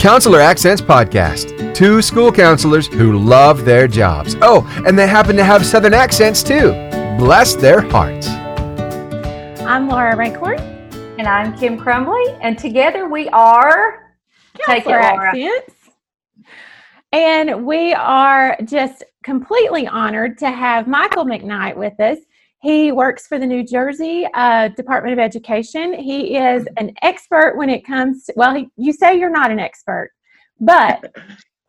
Counselor Accents Podcast. Two school counselors who love their jobs. Oh, and they happen to have Southern accents too. Bless their hearts. I'm Laura Rankhorn. And I'm Kim Crumbly. And together we are Counselor Accents. And we are just completely honored to have Michael McKnight with us. He works for the New Jersey uh, Department of Education. He is an expert when it comes to, well, he, you say you're not an expert, but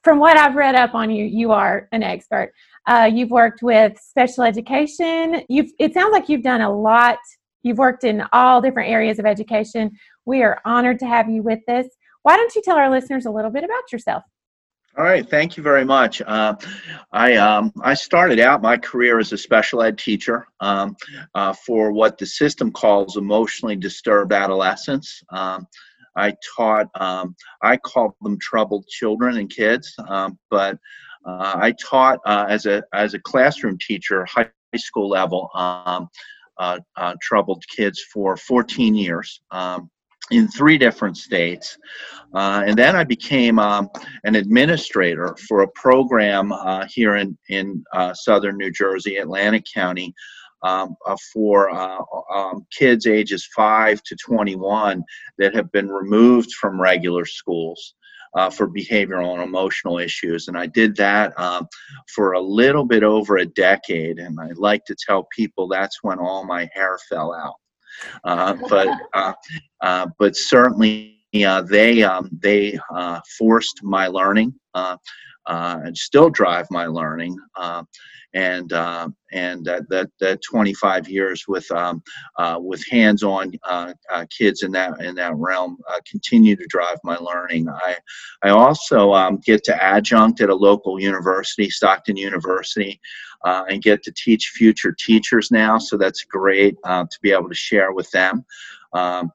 from what I've read up on you, you are an expert. Uh, you've worked with special education. You've, it sounds like you've done a lot. You've worked in all different areas of education. We are honored to have you with us. Why don't you tell our listeners a little bit about yourself? All right, thank you very much. Uh, I um, I started out my career as a special ed teacher um, uh, for what the system calls emotionally disturbed adolescents. Um, I taught um, I called them troubled children and kids, um, but uh, I taught uh, as a as a classroom teacher, high school level, um, uh, uh, troubled kids for 14 years in three different states. Uh, and then I became um, an administrator for a program uh, here in, in uh, southern New Jersey, Atlantic County, um, uh, for uh, um, kids ages 5 to 21 that have been removed from regular schools. Uh, for behavioral and emotional issues. And I did that um, for a little bit over a decade. And I like to tell people that's when all my hair fell out. Uh, but uh, uh, but certainly they um, they forced my learning and still drive my learning and uh, and uh, that that 25 years with um, uh, with hands-on kids in that in that realm continue to drive my learning. I I also um, get to adjunct at a local university, Stockton University, uh, and get to teach future teachers now. So that's great uh, to be able to share with them. Um,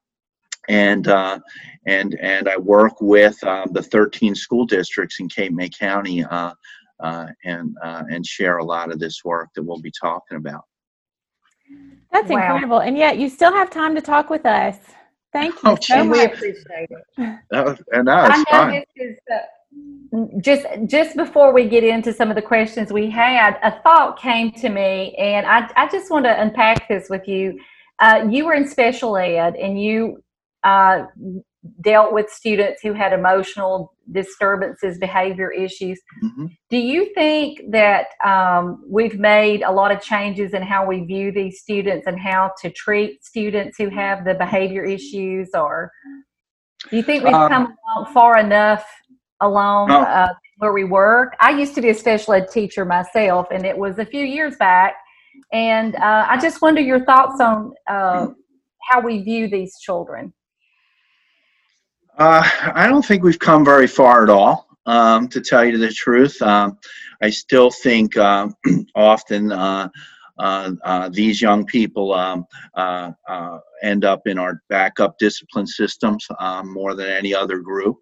and uh, and and I work with um, the 13 school districts in Cape May County, uh, uh, and uh, and share a lot of this work that we'll be talking about. That's wow. incredible, and yet you still have time to talk with us. Thank you oh, so much. We appreciate it. and no, it's I know fine. this is just just before we get into some of the questions we had, a thought came to me, and I, I just want to unpack this with you. Uh, you were in special ed, and you uh, dealt with students who had emotional disturbances, behavior issues. Mm-hmm. Do you think that um, we've made a lot of changes in how we view these students and how to treat students who have the behavior issues, or do you think we've um, come far enough along oh. uh, where we work. I used to be a special ed teacher myself, and it was a few years back. And uh, I just wonder your thoughts on uh, how we view these children. Uh, I don't think we've come very far at all, um, to tell you the truth. Um, I still think uh, often uh, uh, these young people um, uh, uh, end up in our backup discipline systems um, more than any other group.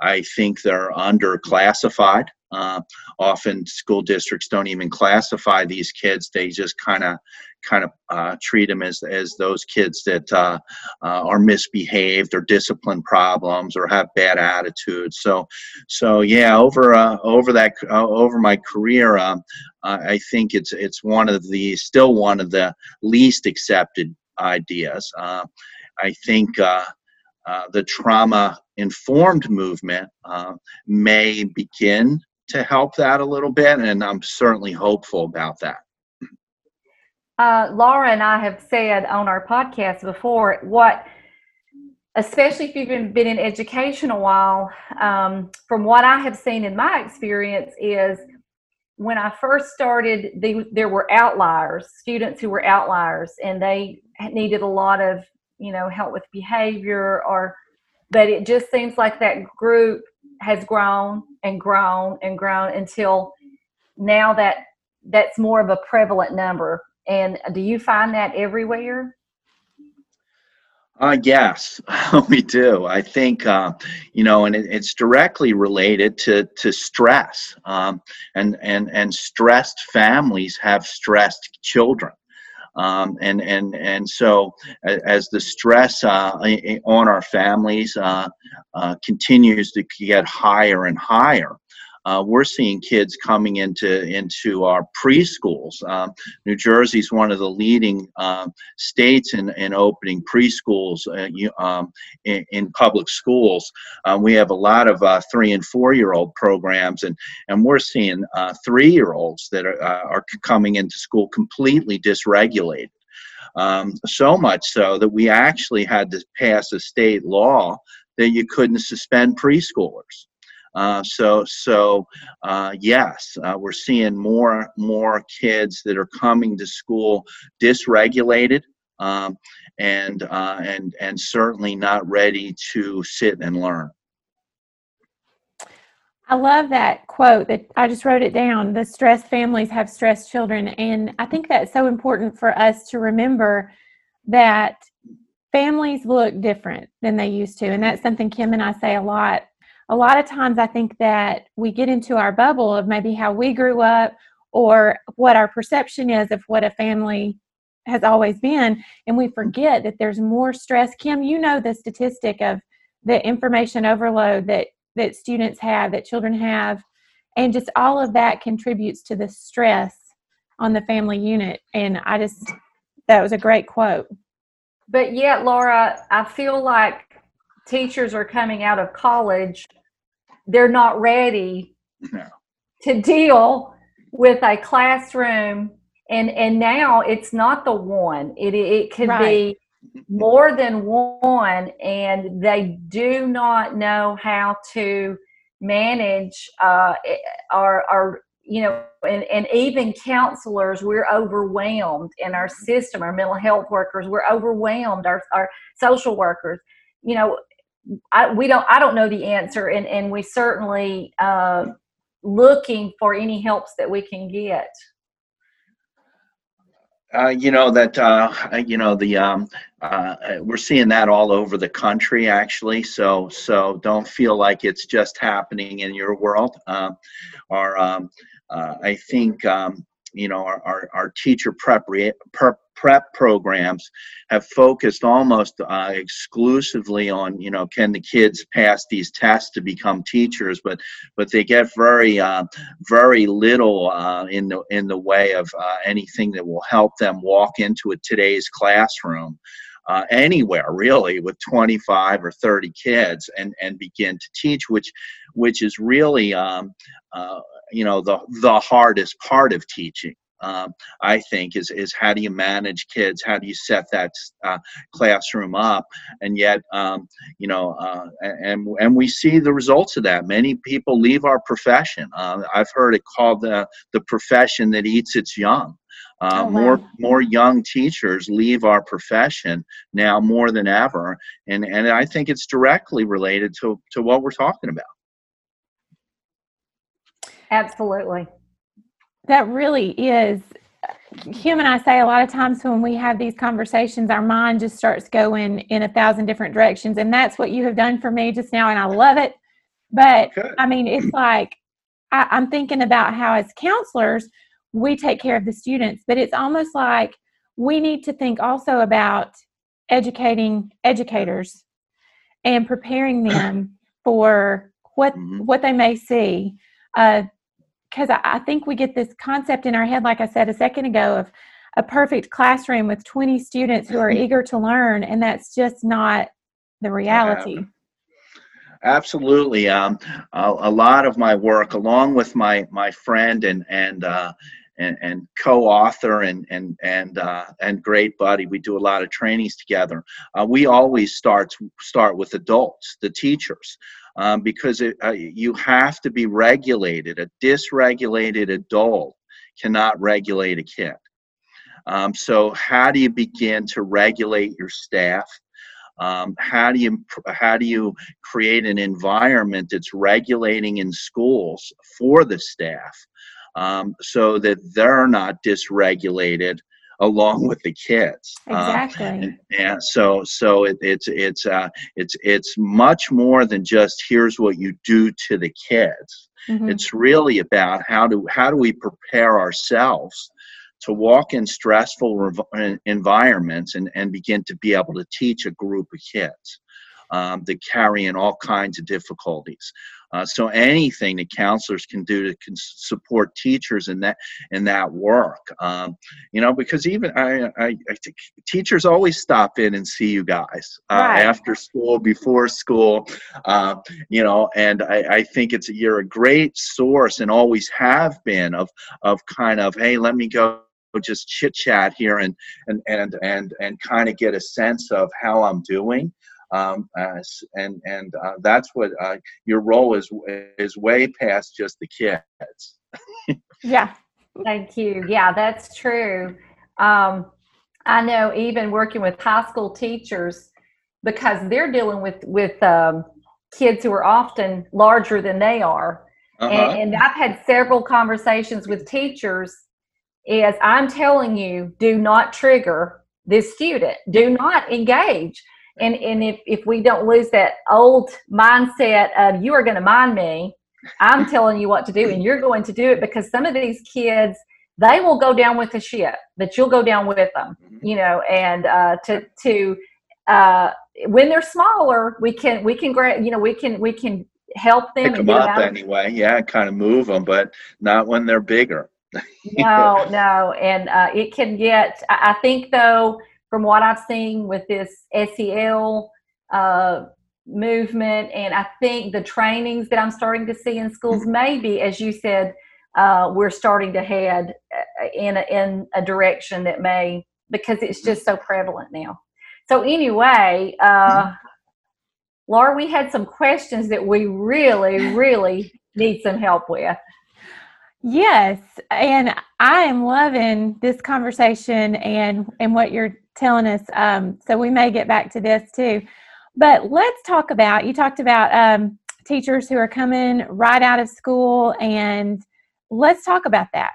I think they're underclassified. Uh, often school districts don't even classify these kids; they just kind of kind of uh, treat them as as those kids that uh, uh, are misbehaved or discipline problems or have bad attitudes. So, so yeah, over uh, over that uh, over my career, um, I think it's it's one of the still one of the least accepted ideas. I think uh, the trauma informed movement uh, may begin to help that a little bit, and I'm certainly hopeful about that. Uh, Laura and I have said on our podcast before what, especially if you've been, been in education a while, um, from what I have seen in my experience, is when I first started, they, there were outliers, students who were outliers, and they needed a lot of you know help with behavior or but it just seems like that group has grown and grown and grown until now that that's more of a prevalent number and do you find that everywhere uh, yes, we do. I think, uh, you know, and it, it's directly related to, to stress. Um, and, and, and stressed families have stressed children. Um, and and and so as the stress uh, on our families uh, uh, continues to get higher and higher, uh, we're seeing kids coming into into our preschools. Um, New Jersey is one of the leading um, states in, in opening preschools uh, you, um, in, in, public schools. Uh, we have a lot of uh, three and four year old programs, and and we're seeing uh, three year olds that are, uh, are coming into school completely dysregulated. Um, so much so that we actually had to pass a state law that you couldn't suspend preschoolers. Uh, so so uh, yes, uh, we're seeing more more kids that are coming to school dysregulated. Um, and uh, and and certainly not ready to sit and learn. I love that quote that I just wrote it down. The stressed families have stressed children. And I think that's so important for us to remember that families look different than they used to. And that's something Kim and I say a lot a lot of times I think that we get into our bubble of maybe how we grew up or what our perception is of what a family has always been and we forget that there's more stress. Kim you know the statistic of the information overload that that students have that children have and just all of that contributes to the stress on the family unit and i just that was a great quote. But yet laura i feel like teachers are coming out of college, they're not ready no. to deal with a classroom. And and now it's not the one. It it can right. be more than one, and they do not know how to manage uh, our our you know, and, and even counselors, we're overwhelmed in our system, our mental health workers, we're overwhelmed, our, our social workers, you know, I, we don't I don't know the answer and and we certainly uh, looking for any helps that we can get. Uh, you know that uh, you know the um, uh, we're seeing that all over the country actually. So so don't feel like it's just happening in your world. Um, or um, uh, I think um, you know our, our, our teacher prep, prep programs have focused almost uh, exclusively on you know can the kids pass these tests to become teachers? But but they get very uh, very little uh, in the in the way of uh, anything that will help them walk into a today's classroom uh, anywhere really with 25 or 30 kids and and begin to teach which which is really um, uh, you know the the hardest part of teaching um, I think, is is how do you manage kids? How do you set that uh, classroom up? And yet, um, you know, uh, and and we see the results of that. Many people leave our profession. Uh, I've heard it called the the profession that eats its young. Uh, oh, wow. More more young teachers leave our profession now more than ever, and and I think it's directly related to to what we're talking about. Absolutely that really is Kim and I say a lot of times when we have these conversations, our mind just starts going in a thousand different directions. And that's what you have done for me just now. And I love it. But okay. I mean, it's like I, I'm thinking about how, as counselors, we take care of the students, but it's almost like we need to think also about educating educators and preparing them for what mm-hmm. what they may see. Uh, because I, I think we get this concept in our head, like I said a second ago, of a perfect classroom with 20 students who are eager to learn, and that's just not the reality. Absolutely. Um, a, a, lot of my work, along with my my friend and and uh, and, and, co-author and and and uh, and great buddy, we do a lot of trainings together. Uh, we always start start with adults, the teachers um, because it, uh, you have to be regulated. A dysregulated adult cannot regulate a kid. Um, so, how do you begin to regulate your staff? Um, how do you how do you create an environment that's regulating in schools for the staff um, so that they're not dysregulated along with the kids. Uh, exactly. Uh, and, and, so so it, it's it's uh, it's it's much more than just here's what you do to the kids. Mm-hmm. It's really about how do how do we prepare ourselves to walk in stressful rev- environments and, and begin to be able to teach a group of kids um, that carry in all kinds of difficulties. Uh, so anything that counselors can do to can support teachers in that in that work, um, you know, because even I, I, I teachers always stop in and see you guys uh, right. after school, before school, uh, you know, and I, I think it's you're a great source and always have been of of kind of hey, let me go just chit chat here and and and and and kind of get a sense of how I'm doing um, uh, and and uh, that's what uh, your role is is way past just the kids. yeah. Thank you. Yeah, that's true. Um, I know even working with high school teachers because they're dealing with with um, kids who are often larger than they are, uh-huh. and, and I've had several conversations with teachers. Is I'm telling you, do not trigger this student. Do not engage and and if if we don't lose that old mindset of you are going to mind me i'm telling you what to do and you're going to do it because some of these kids they will go down with the ship but you'll go down with them mm-hmm. you know and uh, to to uh, when they're smaller we can we can grab you know we can we can help them pick them up anyway yeah kind of move them but not when they're bigger no no and uh, it can get i think though from what I've seen with this SEL uh, movement, and I think the trainings that I'm starting to see in schools, mm-hmm. maybe as you said, uh, we're starting to head uh, in a, in a direction that may because it's just so prevalent now. So anyway, uh, mm-hmm. Laura, we had some questions that we really, really need some help with. Yes, and I am loving this conversation and and what you're telling us. Um, so we may get back to this too. But let's talk about you talked about um, teachers who are coming right out of school, and let's talk about that.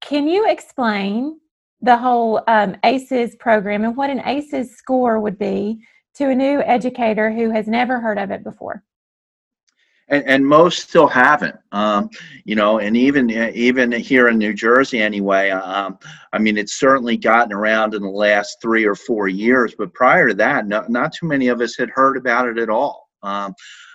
Can you explain the whole um, ACES program and what an ACES score would be to a new educator who has never heard of it before? And, and most still haven't. Um, you know, and even even here in New Jersey, anyway. Um, I mean, it's certainly gotten around in the last three or four years, but prior to that, no, not too many of us had heard about it at all. Um,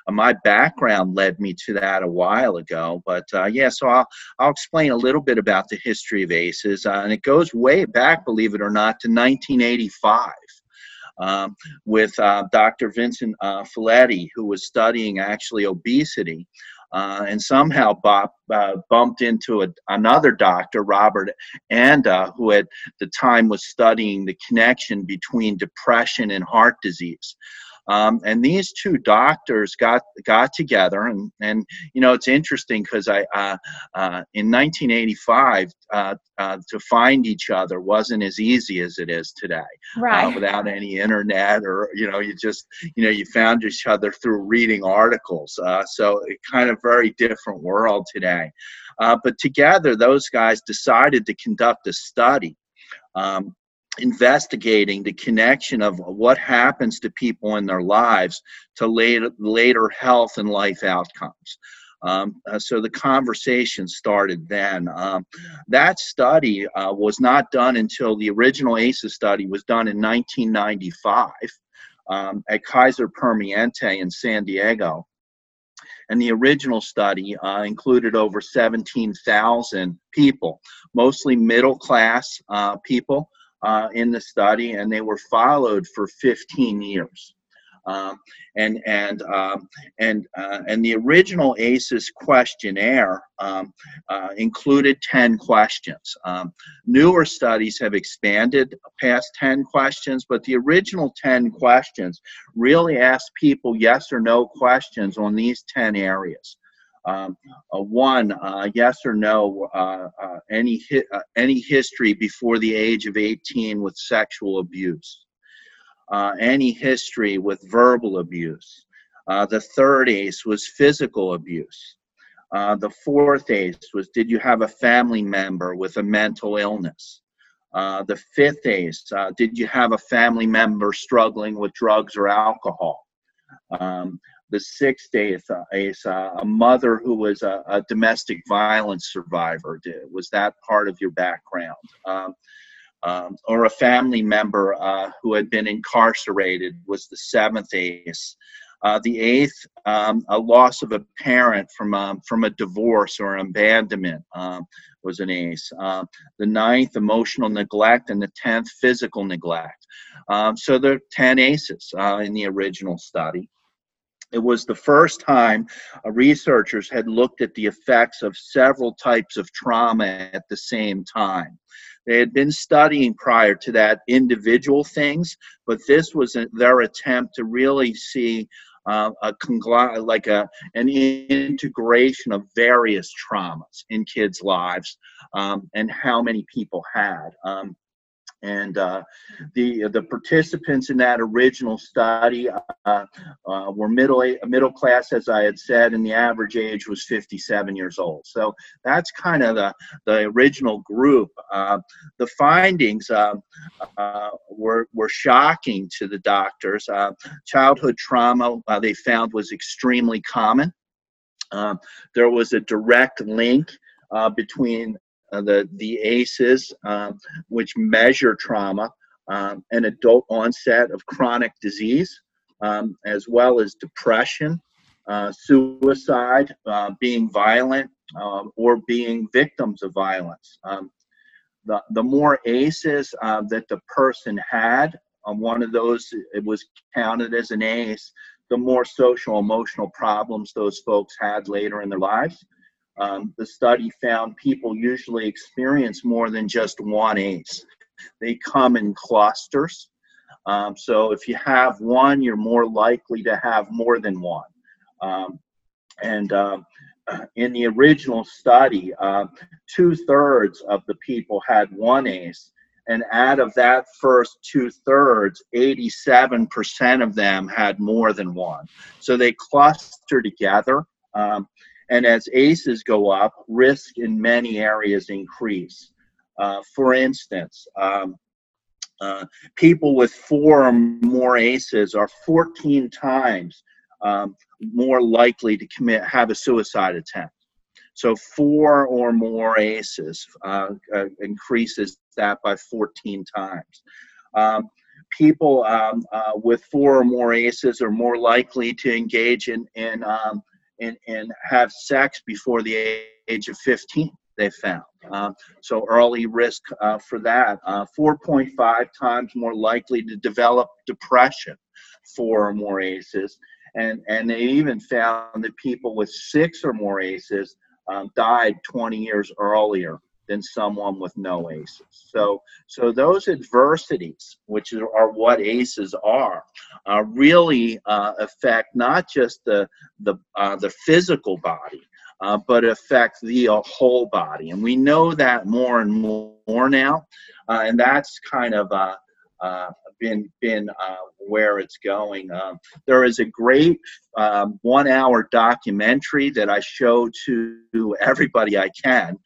my background led me to that a while ago, but uh, yeah. So I'll I'll explain a little bit about the history of ACEs, uh, and it goes way back, believe it or not, to 1985 um, with uh, Dr. Vincent uh, Felitti, who was studying actually obesity. Uh, and somehow Bob uh, bumped into a, another doctor, Robert Anda, who at the time was studying the connection between depression and heart disease. Um, and these two doctors got got together, and and you know it's interesting because I uh, uh, in 1985 uh, uh, to find each other wasn't as easy as it is today, uh, right? without any internet or you know you just you know you found each other through reading articles. Uh, so it kind of very different world today. but together, those guys decided to conduct a study um, investigating the connection of what happens to people in their lives to later, later health and life outcomes. Um, uh, so the conversation started then. Um, that study uh, was not done until the original ACEs study was done in 1995 um, at Kaiser Permanente in San Diego. And the original study uh, included over 17,000 people, mostly middle class uh, people uh, in the study, and they were followed for 15 years. Um, and and um, and uh, and the original ACEs questionnaire um, uh, included 10 questions. Um, newer studies have expanded past 10 questions, but the original 10 questions really asked people yes or no questions on these 10 areas. Um, one, uh, yes or no, uh, uh any hi- uh, any history before the age of 18 with sexual abuse, uh, any history with verbal abuse. the third ACE was physical abuse. the fourth ACE was did you have a family member with a mental illness? the fifth ACE, did you have a family member struggling with drugs or alcohol? Um, the sixth ACE, ACE uh, a mother who was a, a, domestic violence survivor. Did, was that part of your background? Um, um, or a family member uh, who had been incarcerated was the seventh ACE. Uh, the eighth, um, a loss of a parent from um, from a divorce or abandonment um, was an ACE. Uh, the ninth, emotional neglect, and the tenth, physical neglect. Um, so there are ten ACEs uh, in the original study. It was the first time researchers had looked at the effects of several types of trauma at the same time. They had been studying prior to that individual things, but this was their attempt to really see uh, a congl- like a an integration of various traumas in kids' lives um, and how many people had. Um, and uh, the the participants in that original study uh, uh, were middle middle class, as I had said, and the average age was 57 years old. So that's kind of the the original group. Uh, the findings um, uh, were were shocking to the doctors. Uh, childhood trauma they found was extremely common. There was a direct link uh, between uh, the, the ACEs, um, which measure trauma, um, and adult onset of chronic disease, um, as well as depression, uh, suicide, uh, being violent, um, or being victims of violence. Um, the, the more ACEs uh, that the person had, um, one of those it was counted as an ACE, the more social emotional problems those folks had later in their lives. Um, the study found people usually experience more than just one ACE. They come in clusters. Um, so if you have one, you're more likely to have more than one. Um, and uh, in the original study, uh, two thirds of the people had one ACE. And out of that first two thirds, 87% of them had more than one. So they cluster together. Um, and as ACEs go up, risk in many areas increase. Uh, for instance, um, uh, people with four or more ACEs are 14 times um, more likely to commit have a suicide attempt. So four or more ACEs uh, uh, increases that by 14 times. Um, people um, uh, with four or more ACEs are more likely to engage in, in um, and, and have sex before the age of 15 they found uh, so early risk uh, for that uh, 4.5 times more likely to develop depression four or more aces. And and they even found that people with six or more aces um, died 20 years earlier than someone with no aces. So, so those adversities, which are what aces are, uh, really uh, affect not just the the uh, the physical body, uh, but affect the uh, whole body. And we know that more and more now, uh, and that's kind of been been where it's going. Um, there is a great um, one-hour documentary that I show to everybody I can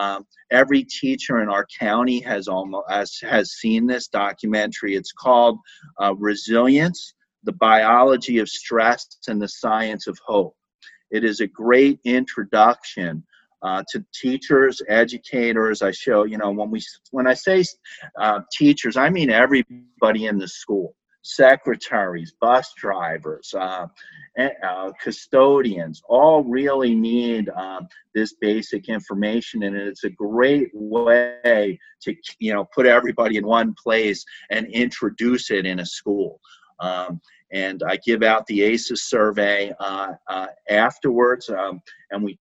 um, every teacher in our county has almost has, has seen this documentary. It's called uh, Resilience: The Biology of Stress and the Science of Hope. It is a great introduction uh, to teachers, educators. I show, you know, when we when I say uh, teachers, I mean everybody in the school secretaries, bus drivers, uh, uh, custodians, all really need um, this basic information, and it's a great way to you know put everybody in one place and introduce it in a school. Um, and I give out the ACEs survey uh, uh, afterwards, um, and we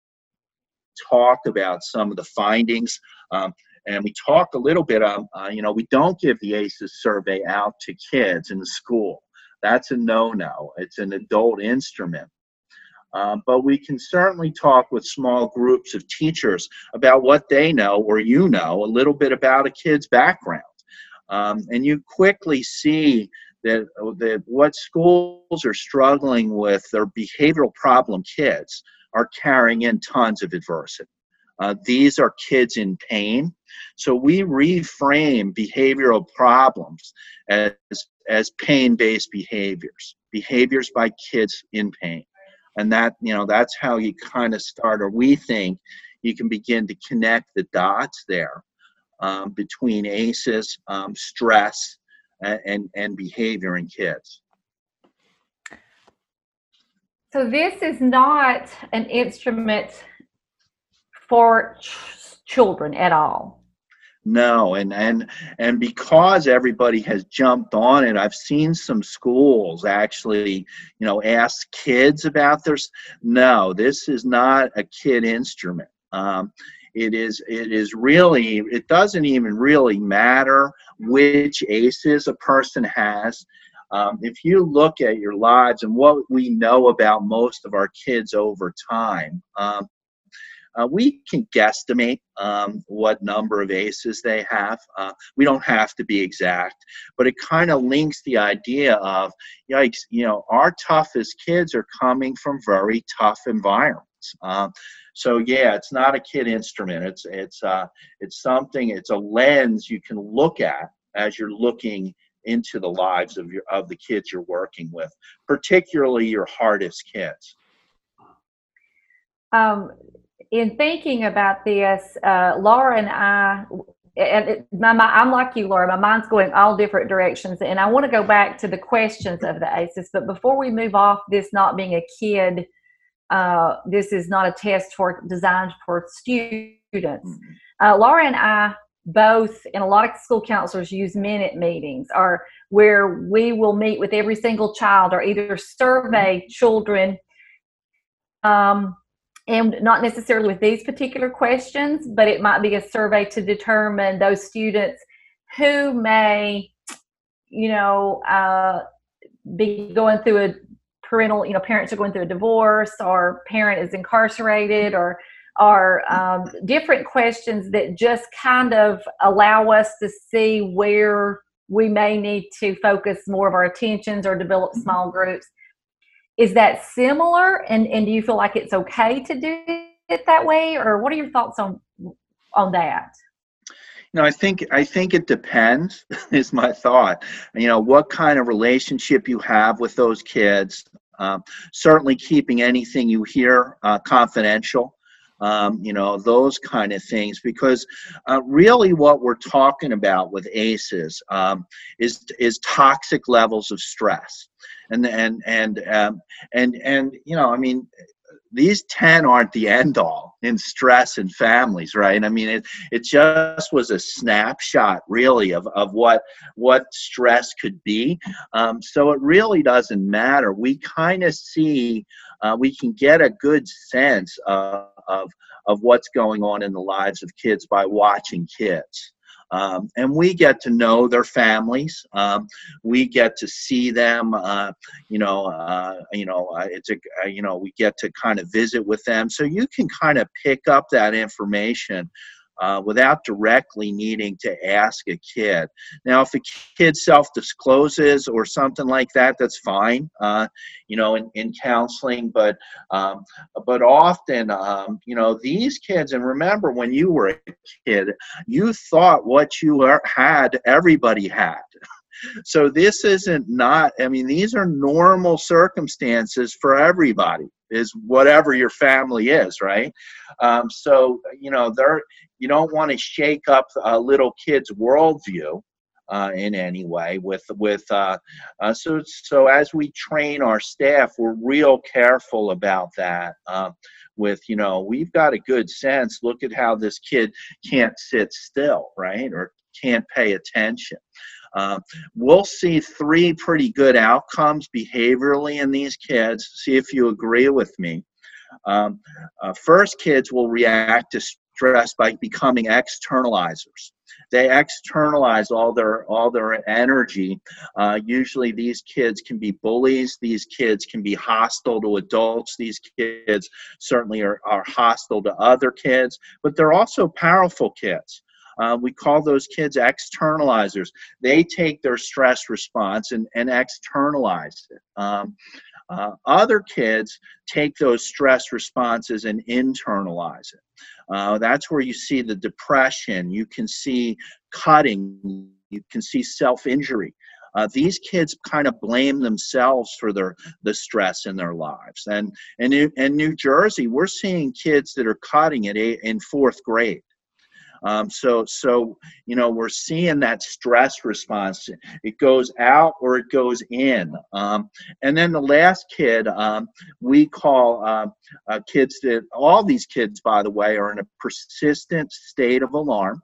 talk about some of the findings. Um, and we talk a little bit on, uh, you know, we don't give the ACEs survey out to kids in the school. That's a no-no. It's an adult instrument. Um, but we can certainly talk with small groups of teachers about what they know or you know a little bit about a kid's background. Um, and you quickly see that, that what schools are struggling with, their behavioral problem kids, are carrying in tons of adversity. Uh, these are kids in pain. So we reframe behavioral problems as, as pain based behaviors, behaviors by kids in pain. and that you know that's how you kind of start or we think you can begin to connect the dots there um, between aces um, stress and, and, and behavior in kids so this is not an instrument for ch- children at all? No and and and because everybody has jumped on it i've seen some schools actually you know ask kids about their no this is not a kid instrument. Um, it is it is really it doesn't even really matter which aces a person has. Um, if you look at your lives and what we know about most of our kids over time um, uh, we can guesstimate um, what number of aces they have. Uh, we don't have to be exact, but it kind of links the idea of, yikes, you know, our toughest kids are coming from very tough environments. Um, so yeah, it's not a kid instrument. It's it's uh, it's something. It's a lens you can look at as you're looking into the lives of your of the kids you're working with, particularly your hardest kids. Um, in thinking about this, uh, Laura and I, and it, my, my, I'm like you, Laura. My mind's going all different directions, and I want to go back to the questions of the ACEs. But before we move off this not being a kid, uh, this is not a test for designed for students. Mm-hmm. Uh, Laura and I both, and a lot of school counselors use minute meetings, or where we will meet with every single child, or either survey children. Um, and not necessarily with these particular questions, but it might be a survey to determine those students who may, you know, uh, be going through a parental, you know, parents are going through a divorce or parent is incarcerated or are um, different questions that just kind of allow us to see where we may need to focus more of our attentions or develop mm-hmm. small groups is that similar? And and do you feel like it's okay to do it that way? Or what are your thoughts on on that? You know i think i think it depends is my thought. You know what kind of relationship you have with those kids um, certainly keeping anything you hear uh, confidential um, you know those kind of things because uh, really what we're talking about with aces um, is is toxic levels of stress. And and and um, and and you know i mean these 10 aren't the end all in stress in families right? I mean it it just was a snapshot really of, of what what stress could be. Um, so it really doesn't matter. We kind of see uh, we can get a good sense of, of of what's going on in the lives of kids by watching kids um, and we get to know their families. Um, we get to see them. Uh, you know, uh, you know, uh, it's a, uh, you know, we get to kind of visit with them. So you can kind of pick up that information uh, without directly needing to ask a kid. Now, if a kid self discloses or something like that, that's fine, uh, you know, in, in counseling. But um, but often, um, you know, these kids, and remember when you were a kid, you thought what you had, everybody had. so this isn't not i mean these are normal circumstances for everybody is whatever your family is right? Um, so you know they're you don't want to shake up a little kid's worldview uh, in any way with with uh, uh, so so as we train our staff we're real careful about that uh, with you know we've got a good sense look at how this kid can't sit still right or can't pay attention uh, we'll see three pretty good outcomes behaviorally in these kids. See if you agree with me. Um, uh, first, kids will react to stress by becoming externalizers. They externalize all their all their energy. Uh, usually, these kids can be bullies. These kids can be hostile to adults. These kids certainly are, are hostile to other kids, but they're also powerful kids. Uh, we call those kids externalizers. They take their stress response and, and externalize it. Um, uh, other kids take those stress responses and internalize it. Uh, that's where you see the depression, you can see cutting, you can see self injury. uh, these kids kind of blame themselves for their the stress in their lives. And and in, in New Jersey, we're seeing kids that are cutting it in fourth grade. Um, so, so you know, we're seeing that stress response. It goes out or it goes in. Um, and then the last kid, um, we call uh, uh, kids that all these kids, by the way, are in a persistent state of alarm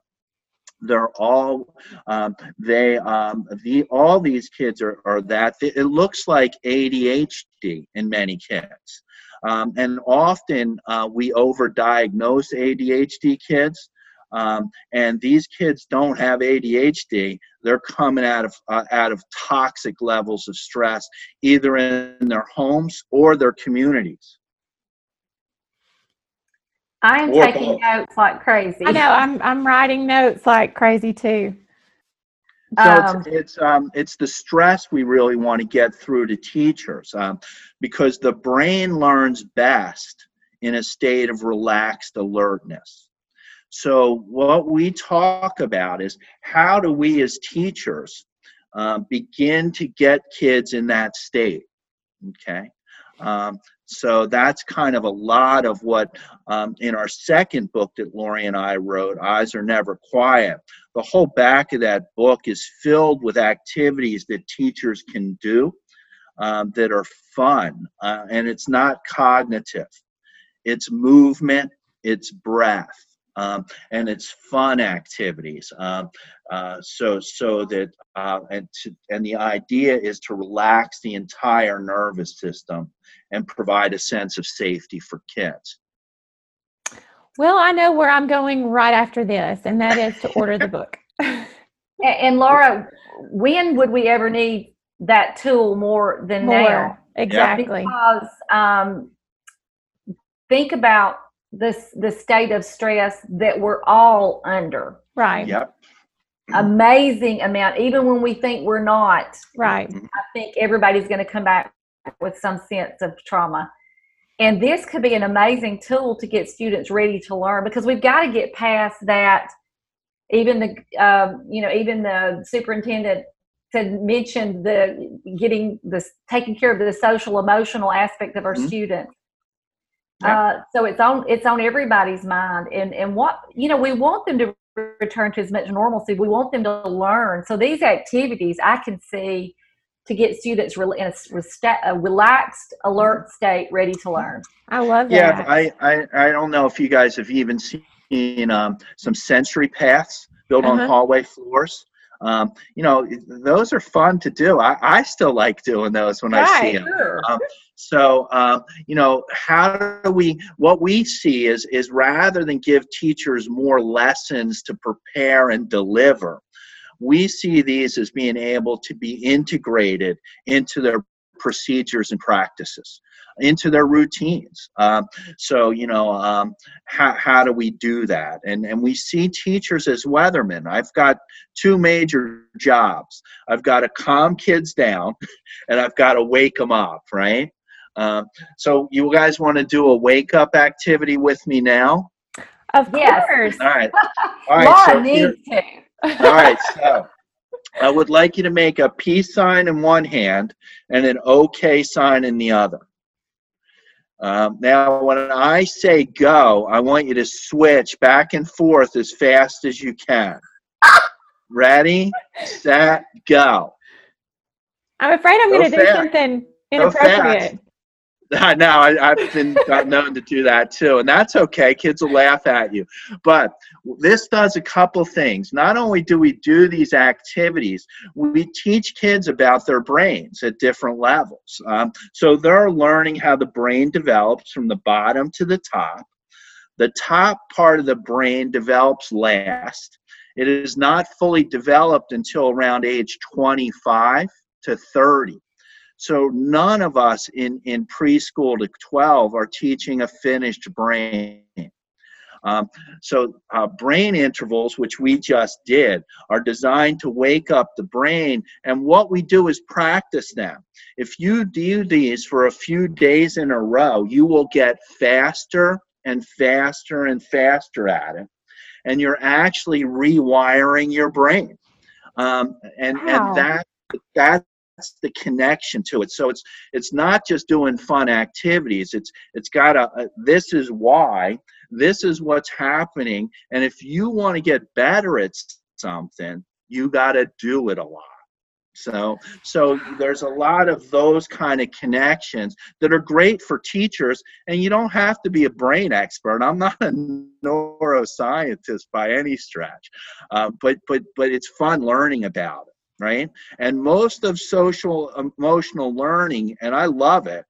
they're all um, they um, the all these kids are, are that it looks like ADHD in many kids um, and often uh, we overdiagnose ADHD kids um, and these kids don't have ADHD. They're coming out of uh, out of toxic levels of stress, either in their homes or their communities. I am taking notes like crazy. I know. I'm I'm writing notes like crazy too. So um, it's it's, um, it's the stress we really want to get through to teachers um, because the brain learns best in a state of relaxed alertness. So, what we talk about is how do we as teachers uh, begin to get kids in that state? Okay. Um, so that's kind of a lot of what um, in our second book that Lori and I wrote, Eyes Are Never Quiet. The whole back of that book is filled with activities that teachers can do um, that are fun. Uh, and it's not cognitive, it's movement, it's breath um, and it's fun activities. Um, uh, so so that uh, and to, and the idea is to relax the entire nervous system and provide a sense of safety for kids. Well, I know where I'm going right after this, and that is to order the book. and, and Laura, when would we ever need that tool more than more, now? Exactly. Because um, think about this the state of stress that we're all under. Right. Yep. Amazing amount. Even when we think we're not. Right. I think everybody's going to come back with some sense of trauma. And this could be an amazing tool to get students ready to learn because we've got to get past that. Even the, um, you know, even the superintendent said mentioned the getting this taking care of the social emotional aspect of our mm-hmm. students uh, so it's on it's on everybody's mind, and and what you know we want them to return to as much normalcy. We want them to learn. So these activities I can see to get students really in a, a relaxed, alert state, ready to learn. I love that. Yeah, I I, I don't know if you guys have even seen um, some sensory paths built uh-huh. on hallway floors. Um, you know, those are fun to do. I, I still like doing those when right, I see them. Sure. Um, so, um, you know, how do we, what we see is, is rather than give teachers more lessons to prepare and deliver, we see these as being able to be integrated into their procedures and practices into their routines. Um, so, you know, um, how, how do we do that? And, and we see teachers as weathermen. I've got two major jobs I've got to calm kids down, and I've got to wake them up, right? Um, so, you guys want to do a wake up activity with me now? Of course. All right. All right. so needs to. all right. So, I would like you to make a peace sign in one hand and an okay sign in the other. Um, now, when I say go, I want you to switch back and forth as fast as you can. Ready, set, go. I'm afraid I'm going to do something inappropriate. I know I, have been known to do that too, and that's okay. Kids will laugh at you. But this does a couple things. Not only do we do these activities, we teach kids about their brains at different levels. Um, so they're learning how the brain develops from the bottom to the top. The top part of the brain develops last. It is not fully developed until around age 25 to 30. So none of us in, in preschool to 12 are teaching a finished brain. Um, so uh, brain intervals, which we just did, are designed to wake up the brain. And what we do is practice them. If you do these for a few days in a row, you will get faster and faster and faster at it. And you're actually rewiring your brain. Um, and, wow. and that that's the connection to it. So it's it's not just doing fun activities. It's it's got a, a this is why this is what's happening, and if you want to get better at something, you got to do it a lot. So, so there's a lot of those kind of connections that are great for teachers, and you don't have to be a brain expert. I'm not a neuroscientist by any stretch, uh, but but but it's fun learning about it, right? And most of social emotional learning, and I love it,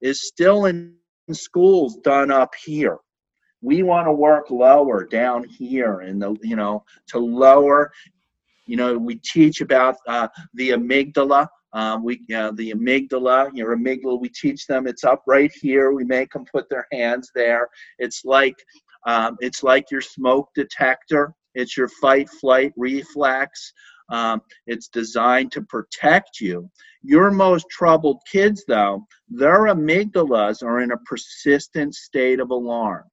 is still in schools done up here we want to work lower down here in the you know to lower you know, we teach about uh, the amygdala. Um, we uh, the amygdala, your amygdala. We teach them it's up right here. We make them put their hands there. It's like um, it's like your smoke detector. It's your fight flight reflex. Um, it's designed to protect you. Your most troubled kids, though, their amygdalas are in a persistent state of alarm.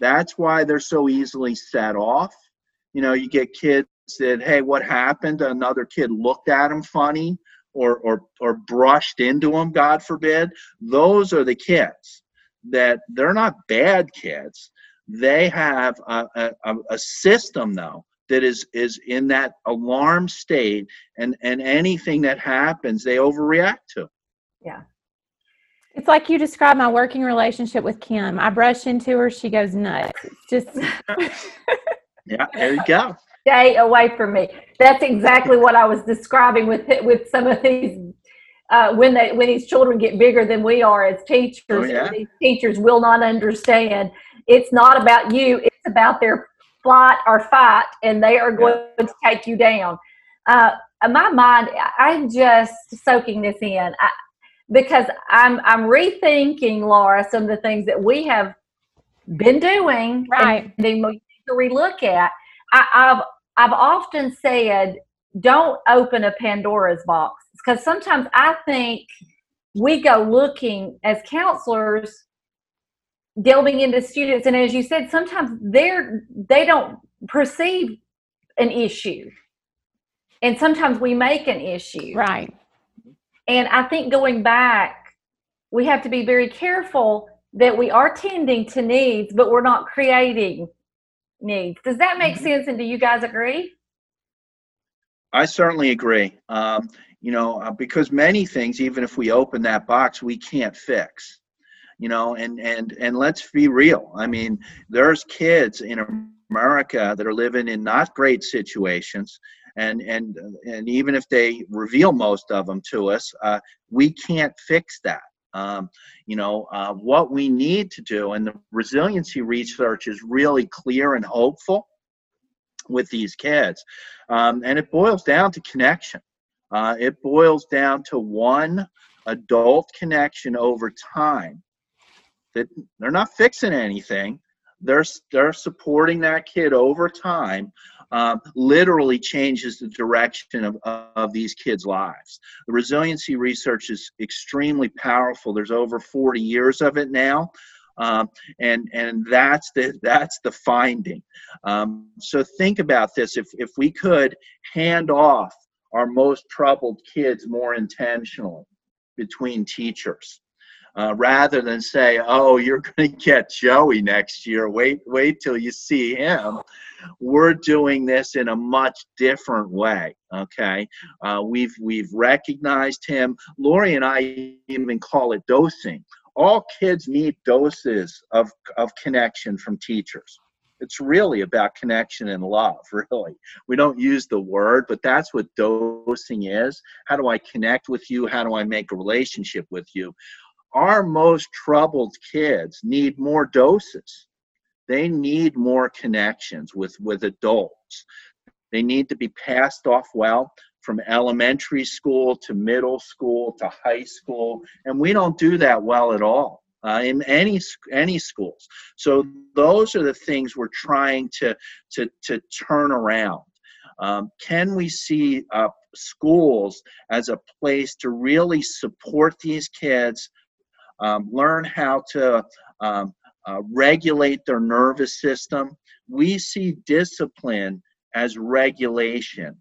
That's why they're so easily set off. You know, you get kids that, hey, what happened? Another kid looked at him funny or, or, or brushed into him, God forbid. Those are the kids that they're not bad kids. They have a, a, a system, though, that is is in that alarm state and and anything that happens they overreact to yeah it's like you described my working relationship with kim i brush into her she goes nuts it's just yeah there you go stay away from me. That's exactly what I was describing with with some of these uh, when they when these children get bigger than we are as teachers. Oh, yeah. These teachers will not understand. It's not about you. It's about their flight or fight, and they are going yeah. to take you down. Uh, my mind, I'm just soaking this in I, because I'm I'm rethinking, Laura, some of the things that we have been doing, right? And need to relook at. I, I've I've often said, don't open a Pandora's box because sometimes I think we go looking as counselors delving into students and as you said sometimes they're they don't perceive an issue and sometimes we make an issue right and i think going back we have to be very careful that we are tending to needs but we're not creating needs. Does that make mm-hmm. sense? And do you guys agree? I certainly agree. Um, you know, uh, because many things, even if we open that box, we can't fix. You know, and and and let's be real. I mean, there's kids in America that are living in not great situations, and and and even if they reveal most of them to us, uh, we can't fix that. Um, you know, uh, what we need to do, and the resiliency research is really clear and hopeful with these kids. Um, and it boils down to connection. Uh, it boils down to one adult connection over time that they're not fixing anything. They're, they're supporting that kid over time um, literally changes the direction of, of these kids' lives. The resiliency research is extremely powerful. There's over 40 years of it now. Um, and and that's the that's the finding. Um, so think about this: if if we could hand off our most troubled kids more intentionally between teachers, uh, rather than say, "Oh, you're going to get Joey next year. Wait, wait till you see him." We're doing this in a much different way. Okay, uh, we've we've recognized him. Lori and I even call it dosing. All kids need doses of of connection from teachers it's really about connection and love really we don't use the word but that's what dosing is how do i connect with you how do i make a relationship with you our most troubled kids need more doses. They need more connections with, with adults. They need to be passed off well from elementary school to middle school to high school, and we don't do that well at all. Uh, in any any schools. So those are the things we're trying to to to turn around. Um, can we see uh, schools as a place to really support these kids um, learn how to um, uh, regulate their nervous system. We see discipline as regulation,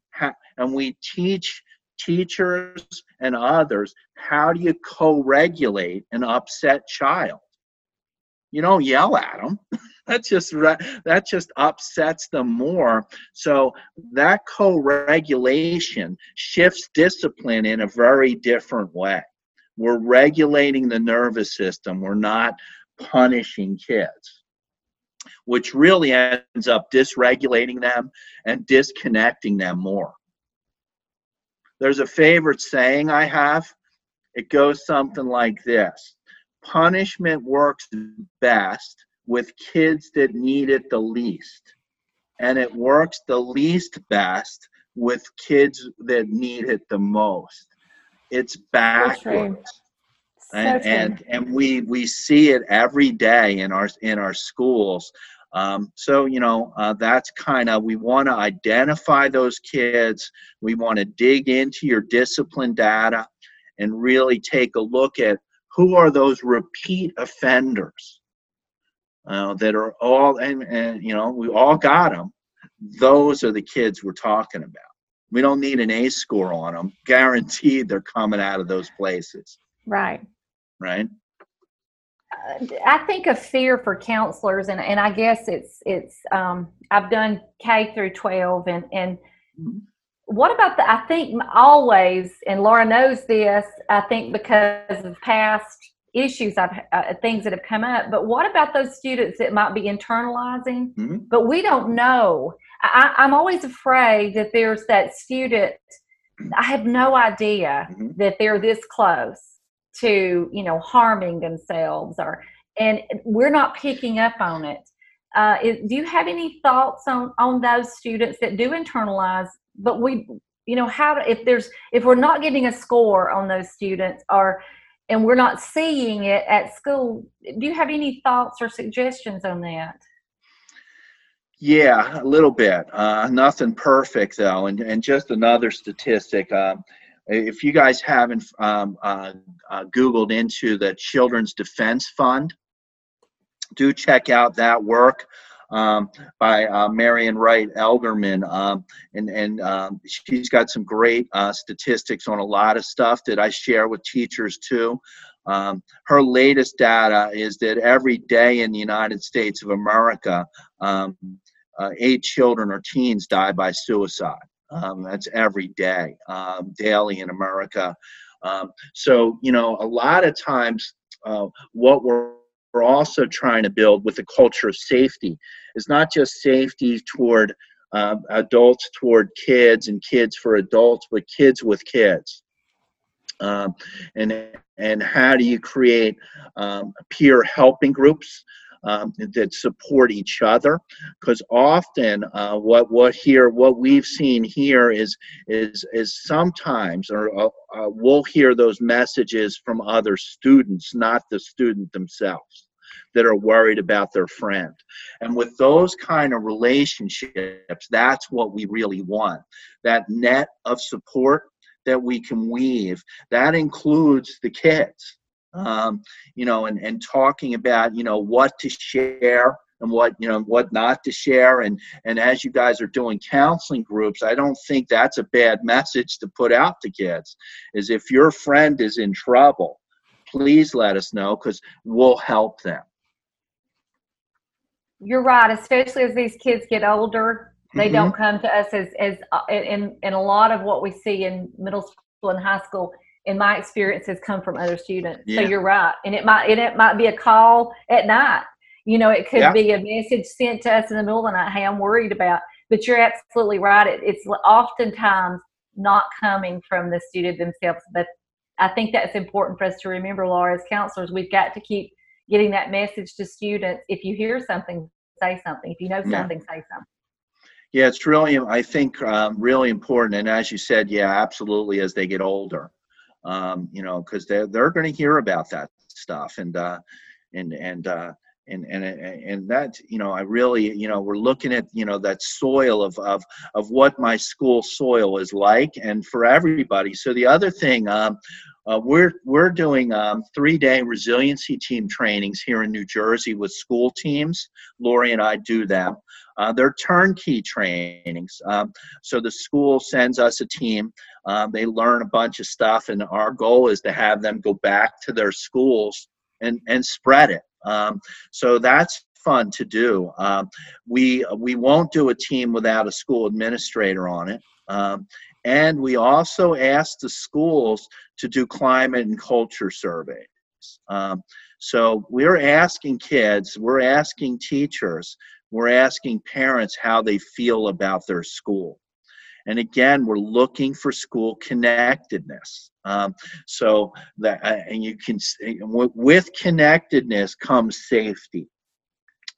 and we teach teachers and others, how do you co-regulate an upset child? You don't yell at them. that just that just upsets them more. So that co-regulation shifts discipline in a very different way. We're regulating the nervous system. We're not punishing kids, which really ends up dysregulating them and disconnecting them more. There's a favorite saying I have. It goes something like this Punishment works best with kids that need it the least, and it works the least best with kids that need it the most. It's backwards. So and, and and we we see it every day in our in our schools um, so, you know, uh, that's kind of, we want to identify those kids. We want to dig into your discipline data and really take a look at who are those repeat offenders uh, that are all, and, and, you know, we all got them. Those are the kids we're talking about. We don't need an ACE score on them. Guaranteed they're coming out of those places. Right. Right. I think of fear for counselors, and, and I guess it's it's um, I've done K through twelve, and and what about the? I think always, and Laura knows this. I think because of past issues, I've uh, things that have come up. But what about those students that might be internalizing, mm-hmm. but we don't know? I, I'm always afraid that there's that student. I have no idea mm-hmm. that they're this close to you know harming themselves or and we're not picking up on it uh, is, do you have any thoughts on on those students that do internalize but we you know how if there's if we're not getting a score on those students or and we're not seeing it at school. Do you have any thoughts or suggestions on that? Yeah a little bit. Uh, nothing perfect though and, and just another statistic um, if you guys haven't um, uh, uh, Googled into the Children's Defense Fund, do check out that work um, by uh, Marian Wright Edelman. Um, and and um, she's got some great uh, statistics on a lot of stuff that I share with teachers too. Um, her latest data is that every day in the United States of America, um, uh, eight children or teens die by suicide. Um, that's every day, um, daily in America. Um, so, you know, a lot of times uh, what we're, we're also trying to build with the culture of safety is not just safety toward uh, adults toward kids and kids for adults, but kids with kids. Um, and and how do you create um, peer helping groups um, that support each other. Because often uh, what what here what we've seen here is is is sometimes or uh, uh, we'll hear those messages from other students not the student themselves that are worried about their friend. And with those kind of relationships that's what we really want. That net of support that we can weave that includes the kids um, you know, and, and talking about, you know, what to share and what, you know, what not to share. And, and as you guys are doing counseling groups, I don't think that's a bad message to put out to kids is if your friend is in trouble, please let us know because we'll help them. You're right, especially as these kids get older, they mm-hmm. don't come to us as, as uh, in, in a lot of what we see in middle school and high school in my experience has come from other students. Yeah. So you're right. And it might and it might be a call at night. You know, it could yeah. be a message sent to us in the middle of the night, hey, I'm worried about. But you're absolutely right. It, it's oftentimes not coming from the student themselves. But I think that's important for us to remember, Laura, as counselors, we've got to keep getting that message to students. If you hear something, say something. If you know something, yeah. say something. Yeah, it's really, I think, um, really important. And as you said, yeah, absolutely, as they get older um, you know, because they're they're going to hear about that stuff, and uh, and and uh, and and and that you know, I really you know, we're looking at you know that soil of of of what my school soil is like, and for everybody. So the other thing. Um, uh, we're we're doing um, three-day resiliency team trainings here in New Jersey with school teams. Lori and I do them. Uh, they're turnkey trainings. Um, so the school sends us a team. Um, they learn a bunch of stuff, and our goal is to have them go back to their schools and and spread it. Um, so that's fun to do. Um, we we won't do a team without a school administrator on it. Um, and we also ask the schools to do climate and culture surveys. Um, so we're asking kids, we're asking teachers, we're asking parents how they feel about their school. And again, we're looking for school connectedness. Um, so that, uh, and you can, with connectedness comes safety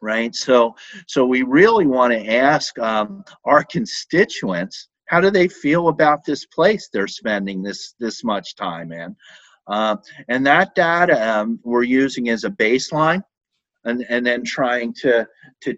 right so so we really want to ask um, our constituents how do they feel about this place they're spending this this much time in? Uh, and that data um, we're using as a baseline and, and then trying to to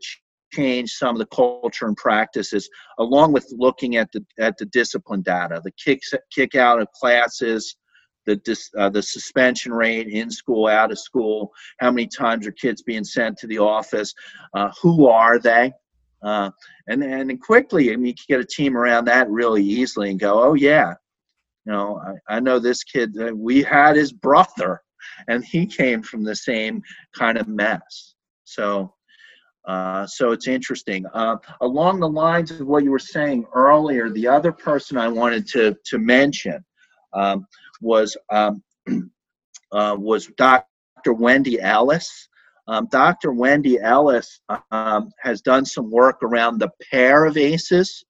change some of the culture and practices along with looking at the at the discipline data the kicks kick out of classes the dis, uh, the suspension rate in school out of school how many times are kids being sent to the office uh, who are they uh, and and quickly, I mean, you can get a team around that really easily and go, oh yeah, you know, I, I know this kid. We had his brother, and he came from the same kind of mess. So. Uh, so it's interesting. Uh, along the lines of what you were saying earlier, the other person I wanted to to mention um, was um, uh, was Dr. Wendy Ellis. Um, Dr. Wendy Ellis um, has done some work around the pair of ACEs,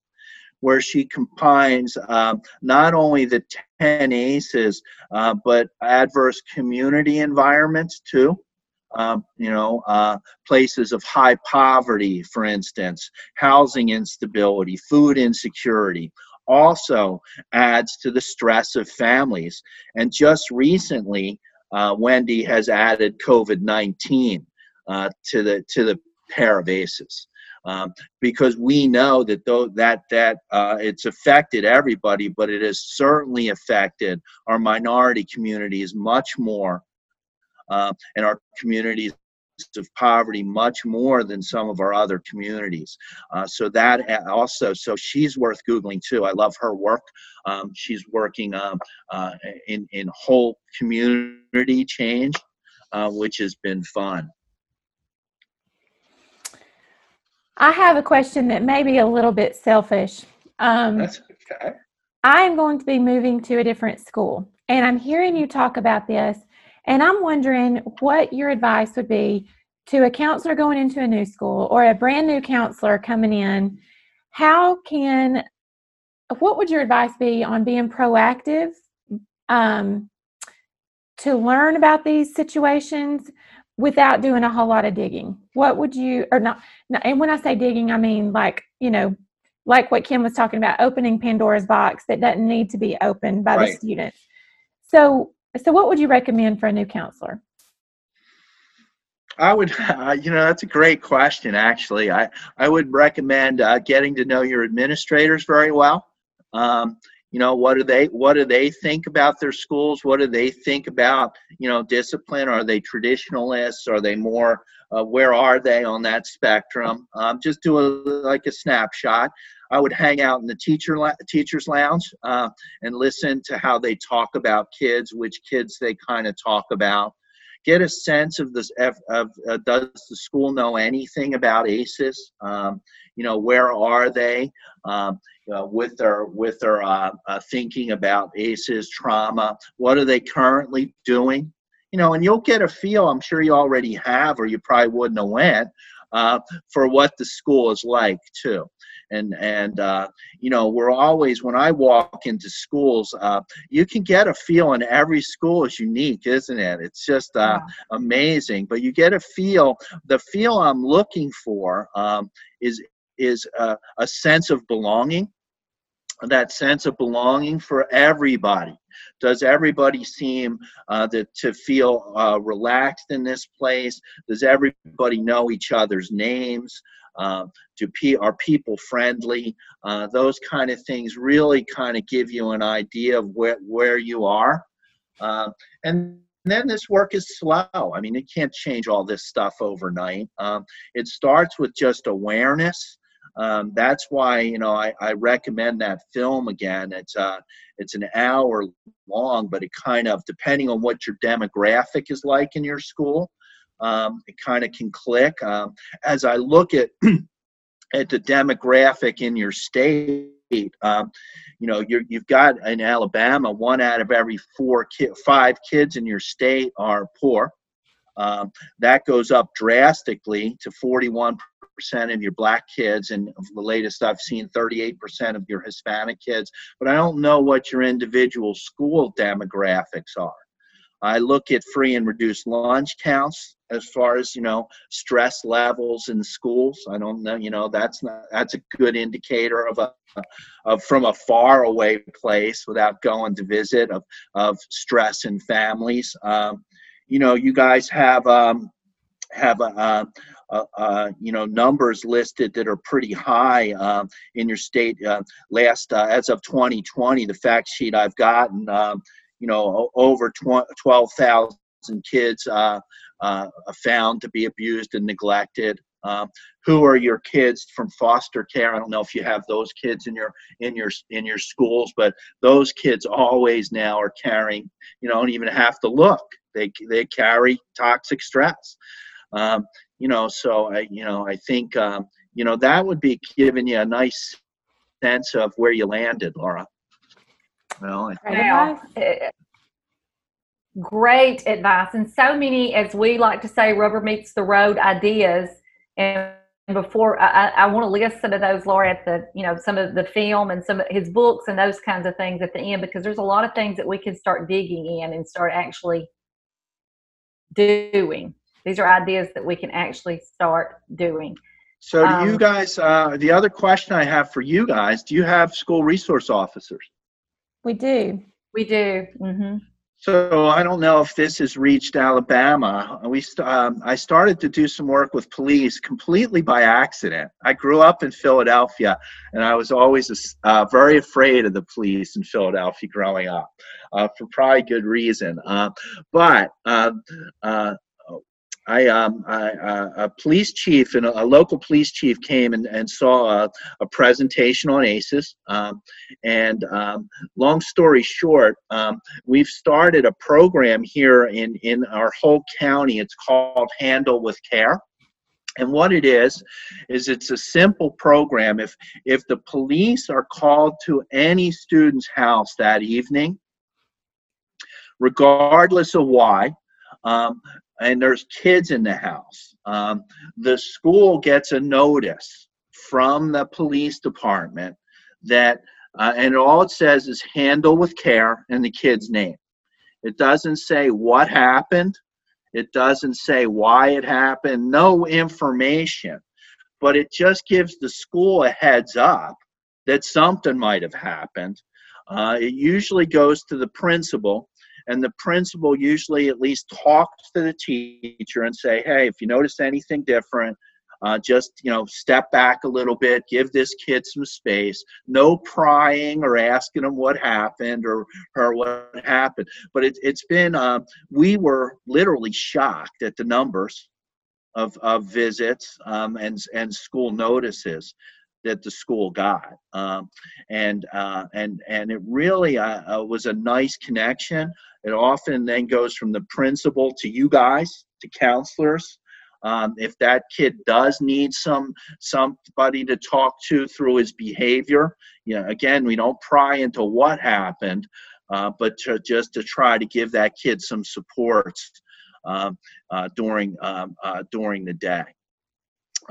where she combines um, not only the 10 ACEs, uh, but adverse community environments too. Um, you know, uh, places of high poverty, for instance, housing instability, food insecurity, also adds to the stress of families. And just recently, uh, Wendy has added COVID 19 uh, to the to the pair of aces. Um, because we know that though that that uh, it's affected everybody, but it has certainly affected our minority communities much more, uh, and our communities of poverty much more than some of our other communities. Uh, so that also, so she's worth googling too. I love her work. Um, she's working um, uh, in in whole community change, uh, which has been fun. I have a question that may be a little bit selfish. Um, That's okay. I am going to be moving to a different school, and I'm hearing you talk about this, and I'm wondering what your advice would be to a counselor going into a new school or a brand new counselor coming in. How can, what would your advice be on being proactive um, to learn about these situations, without doing a whole lot of digging what would you or not and when i say digging i mean like you know like what kim was talking about opening pandora's box that doesn't need to be opened by right. the student. so so what would you recommend for a new counselor? I would, uh, you know, that's a great question. Actually, I I would recommend uh, getting to know your administrators very well. Um, you know what do they what do they think about their schools? What do they think about you know discipline? Are they traditionalists? Are they more uh, where are they on that spectrum? Um, just do a like a snapshot i would hang out in the teacher teachers lounge uh, and listen to how they talk about kids which kids they kind of talk about get a sense of this of uh, does the school know anything about aces um, you know where are they um, uh, with their with their uh, uh, thinking about ACEs trauma. What are they currently doing? You know, and you'll get a feel. I'm sure you already have, or you probably wouldn't have went uh, for what the school is like too. And and uh, you know, we're always when I walk into schools, uh, you can get a feel, and every school is unique, isn't it? It's just uh, amazing. But you get a feel. The feel I'm looking for um, is is a, a sense of belonging that sense of belonging for everybody does everybody seem uh, that, to feel uh, relaxed in this place does everybody know each other's names uh, do pe- are people friendly uh, those kind of things really kind of give you an idea of where, where you are Um, and then this work is slow. I mean, it can't change all this stuff overnight. Um, it starts with just awareness. Um, that's why you know I, I recommend that film again. It's uh it's an hour long, but it kind of depending on what your demographic is like in your school, um, it kind of can click. Um, as I look at at the demographic in your state, um, you know, you have got in Alabama, one out of every four, ki- five kids in your state are poor. Um, that goes up drastically to 41% of your black kids, and the latest I've seen, 38% of your Hispanic kids. But I don't know what your individual school demographics are. I look at free and reduced lunch counts as far as you know stress levels in schools. I don't know, you know, that's not that's a good indicator of a of from a far away place without going to visit of of stress in families. Um, you know, you guys have um, have a, you know numbers listed that are pretty high um, in your state. Uh, last uh, as of 2020, the fact sheet I've gotten um, you know, over 12,000 kids uh, uh, found to be abused and neglected. Um, who are your kids from foster care? I don't know if you have those kids in your in your in your schools, but those kids always now are carrying. You know, don't even have to look. They they carry toxic stress. Um, you know, so I you know I think um, you know that would be giving you a nice sense of where you landed, Laura. Well, now, great advice, and so many, as we like to say, rubber meets the road ideas. And before I, I want to list some of those, Laura, at the you know some of the film and some of his books and those kinds of things at the end, because there's a lot of things that we can start digging in and start actually doing. These are ideas that we can actually start doing. So, do um, you guys? Uh, the other question I have for you guys: Do you have school resource officers? We do. We do. Mm-hmm. So I don't know if this has reached Alabama. We um, I started to do some work with police completely by accident. I grew up in Philadelphia, and I was always uh, very afraid of the police in Philadelphia growing up, uh, for probably good reason. Uh, but um, uh, I, um, I uh, a police chief and a, a, local police chief came and, and saw a, a presentation on ACEs. Um, and um, long story short, um, we've started a program here in, in our whole county. It's called Handle with Care. And what it is, is it's a simple program. If, if the police are called to any student's house that evening, regardless of why, um, and there's kids in the house, um, the school gets a notice from the police department that, uh, and all it says is handle with care and the kid's name. It doesn't say what happened. It doesn't say why it happened. No information. But it just gives the school a heads up that something might have happened. Uh, it usually goes to the principal and the principal usually at least talks to the teacher and say hey if you notice anything different uh, just you know step back a little bit give this kid some space. No prying or asking them what happened or or what happened. But it, it's been uh, we were literally shocked at the numbers of, of visits um, and and school notices that the school got, um, and uh, and and it really uh, uh, was a nice connection. It often then goes from the principal to you guys to counselors. Um, if that kid does need some somebody to talk to through his behavior, you know, again, we don't pry into what happened, uh, but to, just to try to give that kid some supports um, uh, during um, uh, during the day.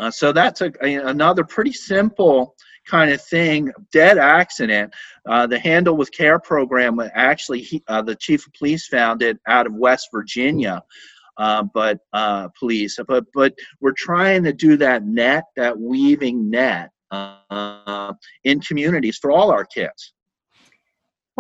Uh, so that's a, a, another pretty simple kind of thing. Dead accident. Uh, the Handle with Care program actually he, uh, the chief of police found it out of West Virginia. Uh, but uh, police, but but we're trying to do that net, that weaving net, uh, in communities for all our kids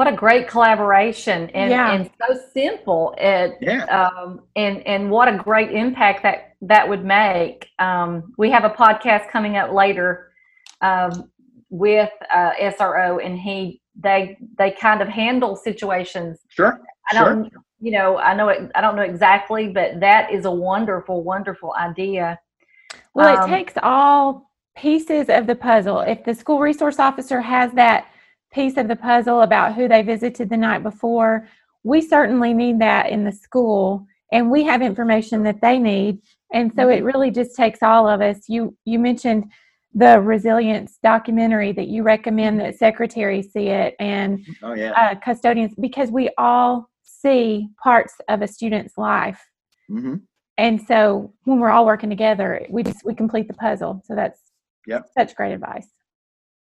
what a great collaboration and, yeah. and so simple it, yeah. um, and and what a great impact that that would make um, we have a podcast coming up later um, with uh, sro and he they they kind of handle situations. Sure. I don't, sure. you know, I know it. I don't know exactly, but that is a wonderful, wonderful idea. Well, um, it takes all pieces of the puzzle. If the school resource officer has that piece of the puzzle about who they visited the night before, we certainly need that in the school, and we have information that they need. And so it mm-hmm. really just takes all of us. You you mentioned the resilience documentary that you recommend that secretaries see it and oh, yeah. uh, custodians because we all see parts of a student's life mm-hmm. and so when we're all working together we just we complete the puzzle so that's yep. such great advice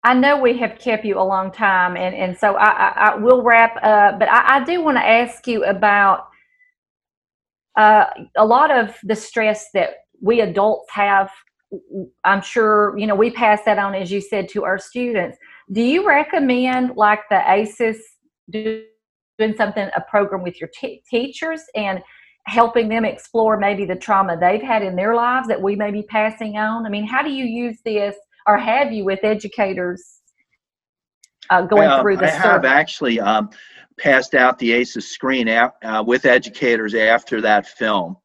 I know we have kept you a long time, and, and so I, I, I will wrap up. But I, I do want to ask you about uh, a lot of the stress that we adults have I'm sure, you know, we pass that on, as you said, to our students. Do you recommend, like the ACES, doing something, a program with your t- teachers and helping them explore maybe the trauma they've had in their lives that we may be passing on? I mean, how do you use this or have you with educators uh, going I, through this? I have actually um, passed out the ACES screen out, uh, with educators after that film.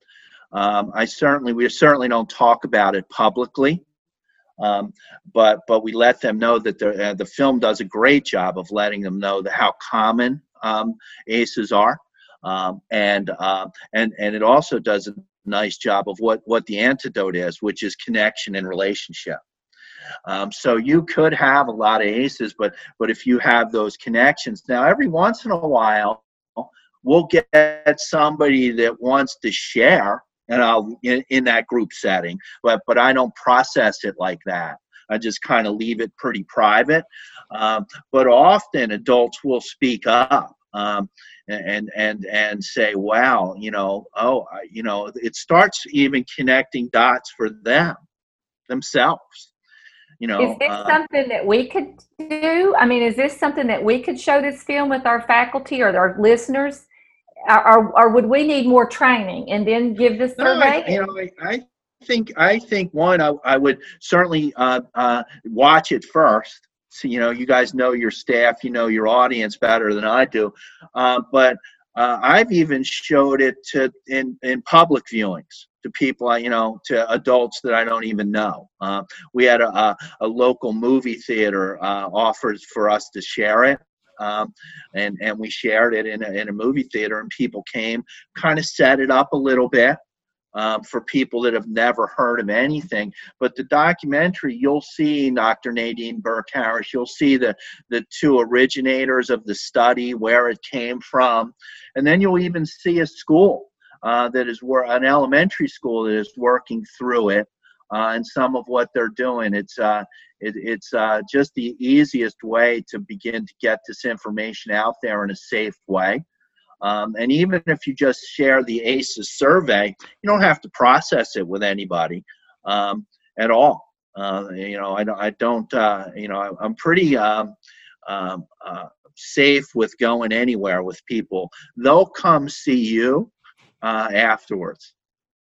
Um, I certainly, we certainly don't talk about it publicly, um, but but we let them know that the uh, the film does a great job of letting them know the, how common um, ACEs are, um, and uh, and and it also does a nice job of what what the antidote is, which is connection and relationship. Um, so you could have a lot of aces, but but if you have those connections, now every once in a while, we'll get somebody that wants to share and I'll in, in that group setting. But but I don't process it like that. I just kind of leave it pretty private. Um, but often adults will speak up um, and and and say, "Wow, you know, oh, you know," it starts even connecting dots for them themselves. You know, is this uh, something that we could do? I mean, is this something that we could show this film with our faculty or our listeners? or, or would we need more training and then give this survey? No, I, you know, I, I, think I think one I, I would certainly uh, uh, watch it first. So you know, you guys know your staff, you know your audience better than I do. Uh, but uh, I've even showed it to in in public viewings to people I, you know, to adults that I don't even know. Uh, we had a, a, a, local movie theater uh, offers for us to share it, um, and and we shared it in a, in a movie theater, and people came, kind of set it up a little bit. Um, for people that have never heard of anything. But the documentary, you'll see Dr. Nadine Burke Harris, you'll see the, the two originators of the study, where it came from, and then you'll even see a school uh, that is where an elementary school that is working through it uh, and some of what they're doing. It's uh, it, it's uh, just the easiest way to begin to get this information out there in a safe way. Um, and even if you just share the ACEs survey, you don't have to process it with anybody um, at all. Uh, you know, I don't, I don't uh, you know, I'm pretty um, um, uh, safe with going anywhere with people. They'll come see you uh, afterwards.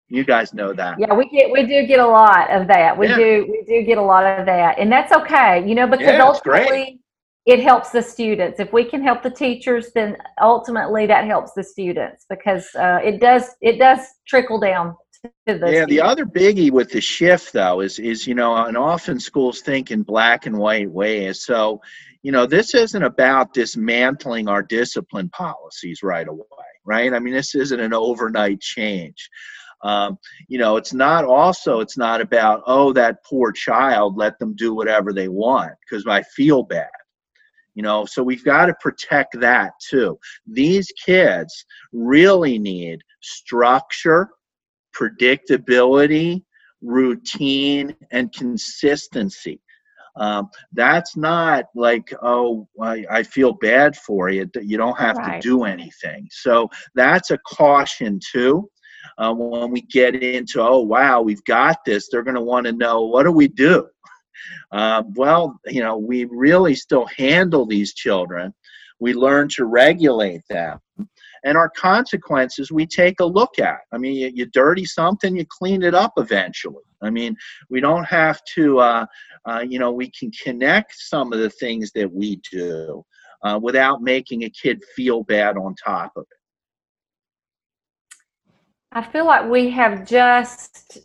You guys know that. Yeah, we get we do get a lot of that. We yeah. do we do get a lot of that, and that's okay. You know, because yeah, ultimately it helps the students. If we can help the teachers, then ultimately that helps the students because uh, it does it does trickle down the. Yeah, students. the other biggie with the shift though is is you know, and often schools think in black and white ways. So, you know, this isn't about dismantling our discipline policies right away, right? I mean, this isn't an overnight change. Um, you know, it's not also, it's not about, oh, that poor child, let them do whatever they want because I feel bad. You know, so we've got to protect that too. These kids really need structure, predictability, routine, and consistency. Um, that's not like oh I, I, feel bad for you you don't have right. to do anything so that's a caution too uh, when we get into, oh, wow, we've got this, they're going to want to know, what do we do? Uh, well, you know, we really still handle these children. We learn to regulate them. And our consequences we take a look at. I mean, you, you dirty something, you clean it up eventually. I mean, we don't have to, uh, uh, you know, we can connect some of the things that we do uh, without making a kid feel bad on top of it. I feel like we have just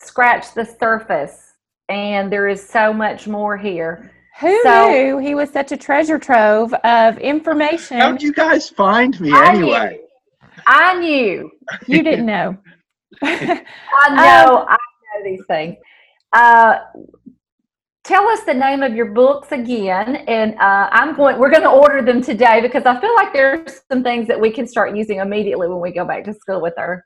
scratched the surface and there is so much more here. Who So- knew he was such a treasure trove of information? How'd you guys find me I anyway? knew. I knew. You didn't know. I know. I these things. Uh, tell us the name of your books again, and uh, I'm going. We're going to order them today because I feel like there's some things that we can start using immediately when we go back to school with her.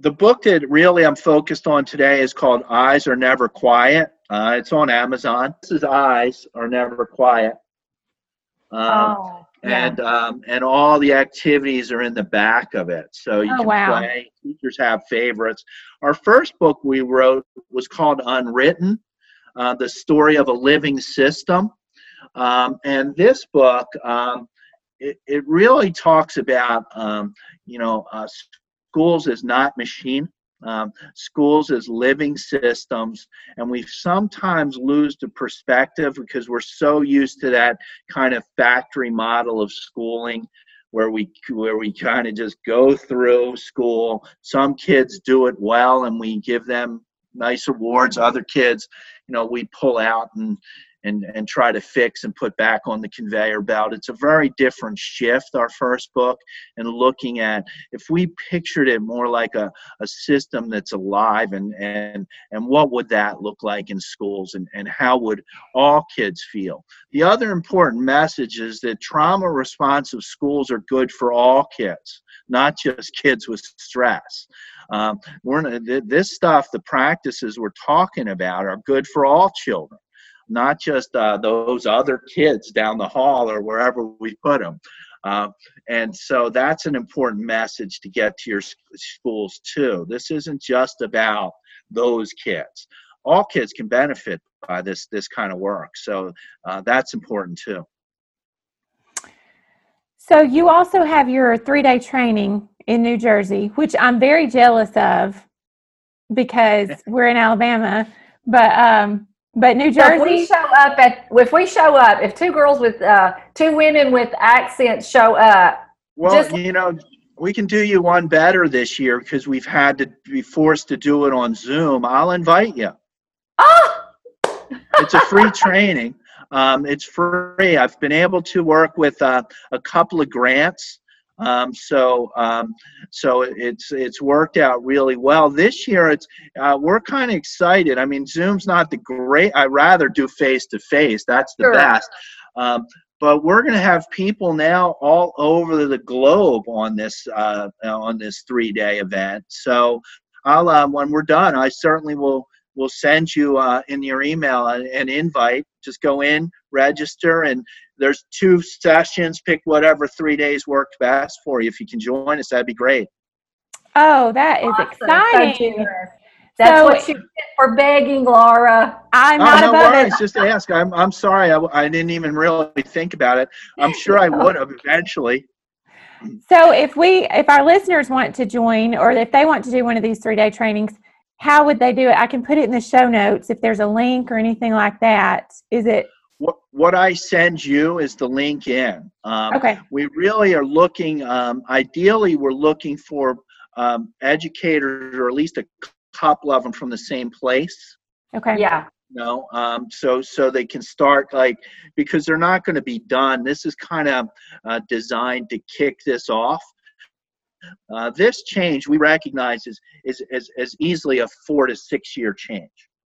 the book that really I'm focused on today is called Eyes Are Never Quiet. Uh, it's on Amazon. This is Eyes Are Never Quiet. Um, oh, and um, and all the activities are in the back of it, so you Oh, can wow. play. Teachers have favorites. Our first book we wrote was called Unwritten: uh, The Story of a Living System, um, and this book um, it, it really talks about um, you know uh, schools as not machine. Um, schools as living systems, and we sometimes lose the perspective because we're so used to that kind of factory model of schooling where we where we kind of just go through school. Some kids do it well and we give them nice awards. Other kids you know we pull out and and and try to fix and put back on the conveyor belt. It's a very different shift our first book and looking at if we pictured it more like a, a system that's alive and and and what would that look like in schools and and how would all kids feel? The other important message is that trauma responsive schools are good for all kids, not just kids with stress. Um, we're this stuff, the practices we're talking about, are good for all children, not just uh, those other kids down the hall or wherever we put them. Uh, and so that's an important message to get to your schools too. This isn't just about those kids. All kids can benefit by this this kind of work. So uh, that's important too. So you also have your three day training in New Jersey, which I'm very jealous of because we're in Alabama. But um, but New So if we Jersey, show up at if we show up, if two girls with uh, two women with accents show up, Well, Just- you know, we can do you one better this year because we've had to be forced to do it on Zoom. I'll invite you. oh, It's a free training. Um, it's free. I've been able to work with uh, a couple of grants. Um, so um, so it's it's worked out really well this year. It's uh, we're kind of excited. I mean, Zoom's not the great. I rather do face to face. That's the Sure. best. Um, but we're going to have people now all over the globe on this uh, on this three day event. So I'll uh, when we're done, I certainly will will send you uh, in your email an, an invite. Just go in, register, and there's two sessions. Pick whatever three days worked best for you. If you can join us, that'd be great. oh, that is awesome. So exciting. generous. That's So- what you get for begging, Laura. I'm Oh, not no above worries. it. Just ask. I'm I'm sorry. I, I didn't even really think about it. I'm sure I would have eventually. So if we if our listeners want to join or if they want to do one of these three day trainings, how would they do it? I can put it in the show notes if there's a link or anything like that. Is it What what I send you is the link in. Um, okay? we really are looking um, ideally we're looking for um, educators or at least a couple of them from the same place Okay. Yeah. you know um, so so they can start like because they're not going to be done this is kind of uh, designed to kick this off uh, this change we recognize is, is, is, is easily a four to six year change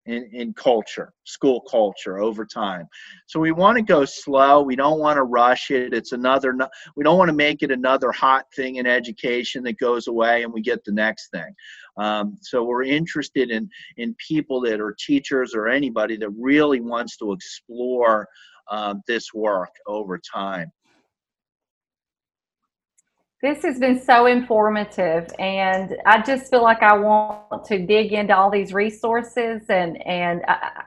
in, in culture, school culture over time. So we want to go slow. We don't want to rush it. It's another, we don't want to make it another hot thing in education that goes away and we get the next thing. Um, so we're interested in, in people that are teachers or anybody that really wants to explore um, this work over time. This has been so informative, and I just feel like I want to dig into all these resources, and and I, I-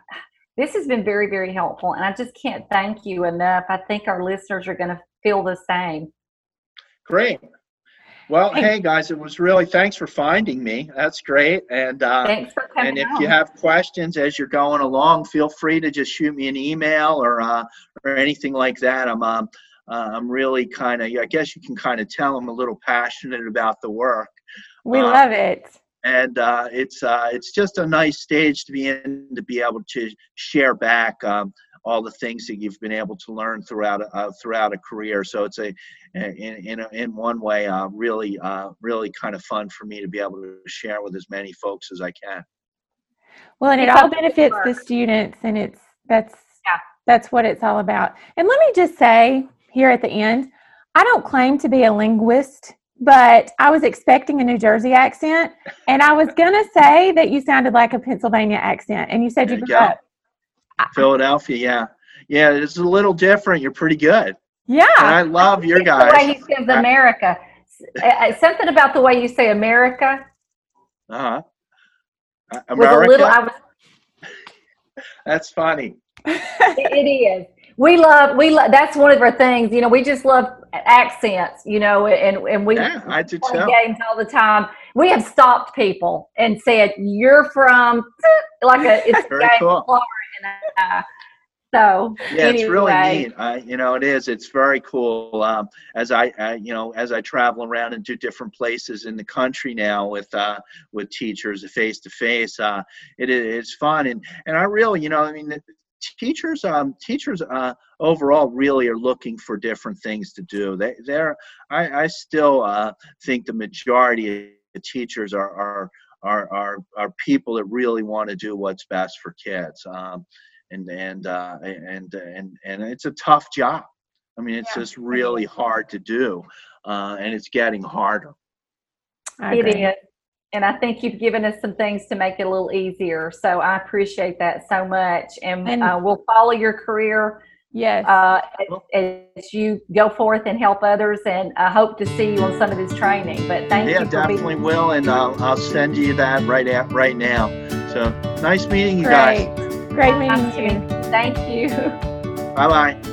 this has been very very helpful. And I just can't thank you enough. I think our listeners are going to feel the same. Great. Well, hey guys, it was really thanks for finding me. That's great. And uh, Thanks for coming and if on. you have questions as you're going along, feel free to just shoot me an email or uh, or anything like that. I'm um, uh, I'm really kind of I guess you can kind of tell I'm a little passionate about the work, We Uh, love it. and uh, it's uh, it's just a nice stage to be in to be able to share back. Um, all the things that you've been able to learn throughout uh, throughout a career. So it's a in in, a, in one way uh, really uh, really kind of fun for me to be able to share with as many folks as I can. Well, and it all up the good benefits the students, and it's that's Yeah. that's what it's all about. And let me just say here at the end, I don't claim to be a linguist, but I was expecting a New Jersey accent, and I was gonna say that you sounded like a Pennsylvania accent, and you said you you grew go. up. Philadelphia, yeah, yeah, it's a little different. You're pretty good, and Yeah, I love your It's The way he says America. S- uh, Something about the way you say America Uh-huh. Uh, was a little. I was. that's funny. It is. We love. We love. That's one of our things. You know, we just love accents. You know, and and we Yeah, I do play games all the time. We have stopped people and said, "You're from," like a it's a Very game cool. Florida. And, uh, so Yeah, it's really neat. Uh, you know, it is. It's very cool. Um, as I, uh, you know, as I travel around and do different places in the country now with uh, with teachers face to face, uh, it is it's fun. And and I really, you know, I mean, teachers, um, teachers uh, overall really are looking for different things to do. They they're I, I still uh, think the majority of the teachers are are are are, are people that really want to do what's best for kids. Um, and and uh, and and and it's a tough job. I mean, it's Yeah, just really hard to do, uh, and it's getting harder. I It agree. is. And I think you've given us some things to make it a little easier. So I appreciate that so much. And, And- uh, we'll follow your career Yes. uh, as, as you go forth and help others. And I hope to see you on some of this training. But thank Yeah, you for definitely being will, and I'll I'll send you that right at right now. So nice meeting you Great. guys. Great meeting you. Thank you. Bye bye.